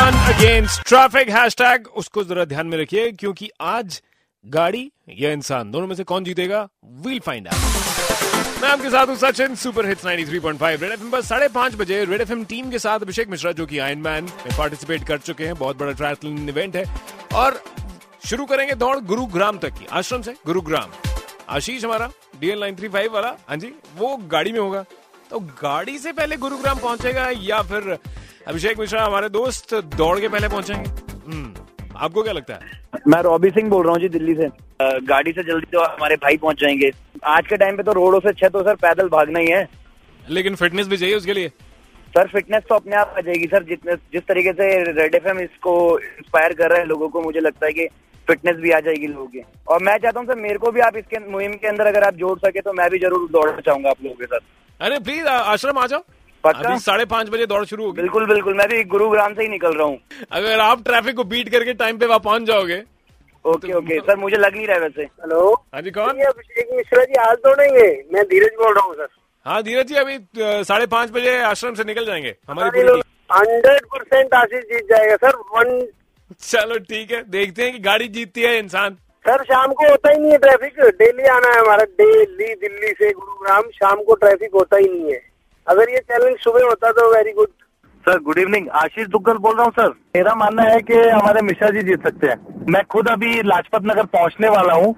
Run against traffic hashtag उसको जरा ध्यान में रखिए, क्योंकि आज गाड़ी या इंसान दोनों में से कौन जीतेगा? वील फाइंड आउट मैं आपके साथ हूँ Sachin super hits 93.5 Red FM पर साढ़े पाँच बजे। रेड एफएम टीम के साथ अभिषेक मिश्रा, जो कि आयन मैन में पार्टिसिपेट कर चुके हैं। बहुत बड़ा ट्रायथलन इवेंट है। और शुरू करेंगे दौड़ गुरुग्राम तक की। आश्रम से गुरुग्राम। आशीष हमारा डीएल नाइन थ्री फाइव वाला। हाँ जी, वो गाड़ी में होगा। तो गाड़ी से पहले गुरुग्राम पहुंचेगा या फिर अभिषेक मिश्रा हमारे दोस्त दौड़ के पहले पहुँचेंगे? हम्म, आपको क्या लगता है? मैं रॉबी सिंह बोल रहा हूँ जी दिल्ली से। गाड़ी से जल्दी तो हमारे भाई पहुँच जाएँगे। आज के टाइम पे तो रोडों से छह तो सर पैदल भागना ही है। लेकिन फिटनेस भी चाहिए उसके लिए? सर फिटनेस तो अपने आप आ जाएगी सर जितने जिस तरीके से रेड एफएम इसको इंस्पायर कर रहा है लोगों को मुझे लगता है कि फिटनेस भी आ जाएगी लोगों की। और मैं चाहता हूँ सर मेरे को भी आप इसके मुहिम के अंदर अगर आप जोड़ सके तो मैं भी ज़रूर दौड़ना चाहूँगा आप लोगों के साथ। अरे प्लीज़ आश्रम आ जाओ। पक्का? अभी साढ़े पाँच बजे दौड़ शुरू होगी। बिल्कुल बिल्कुल मैं भी गुरुग्राम से ही निकल रहा हूँ। अगर आप ट्रैफ़िक को बीट करके टाइम पे वहाँ पहुँच जाओगे ओके ओके सर मुझे लग नहीं रहा है वैसे। हेलो? हाँ जी कौन? ये अभिषेक मिश्रा जी आज दौड़ेंगे मैं धीरज बोल रहा हूँ सर। हाँ धीरज जी अभी साढ़े पाँच बजे आश्रम से निकल जाएँगे। हमारी। हंड्रेड परसेंट आशीष जीत जाएगा सर। वन चलो ठीक है देखते हैं कि गाड़ी जीतती है इंसान। सर, शाम को होता ही नहीं है ट्रैफ़िक डेली आना है हमारा डेली दिल्ली से गुरुग्राम, शाम को ट्रैफ़िक होता ही नहीं है। अगर ये चैलेंज सुबह होता तो very good sir good evening Ashish Duggal बोल रहा हूँ, सर। मेरा मानना है कि हमारे मिश्रा जी जीत सकते हैं। मैं खुद अभी लाजपत नगर पहुँचने वाला हूँ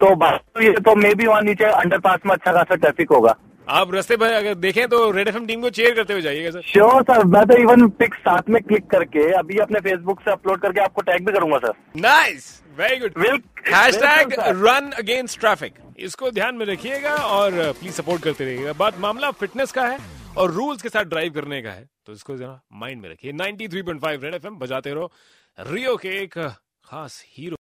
तो बात तो ये तो मे भी वहाँ नीचे अंडरपास में अच्छा खासा ट्रैफ़िक होगा। आप रस्ते पर अगर देखें तो रेड एफएम टीम को चेयर करते हुए जाइएगा सर श्योर सर मैं तो इवन पिक साथ में क्लिक करके अभी अपने फेसबुक से अपलोड करके आपको टैग भी करूँगा sir nice very good welcome, sir. Run against traffic इसको ध्यान में रखिएगा और प्लीज़ सपोर्ट करते रहिएगा। बात मामला फिटनेस का है और रूल्स के साथ ड्राइव करने का है। तो इसको जरा माइंड में रखिए। 93.5 रेड एफएम बजाते रहो। रियो के एक खास हीरो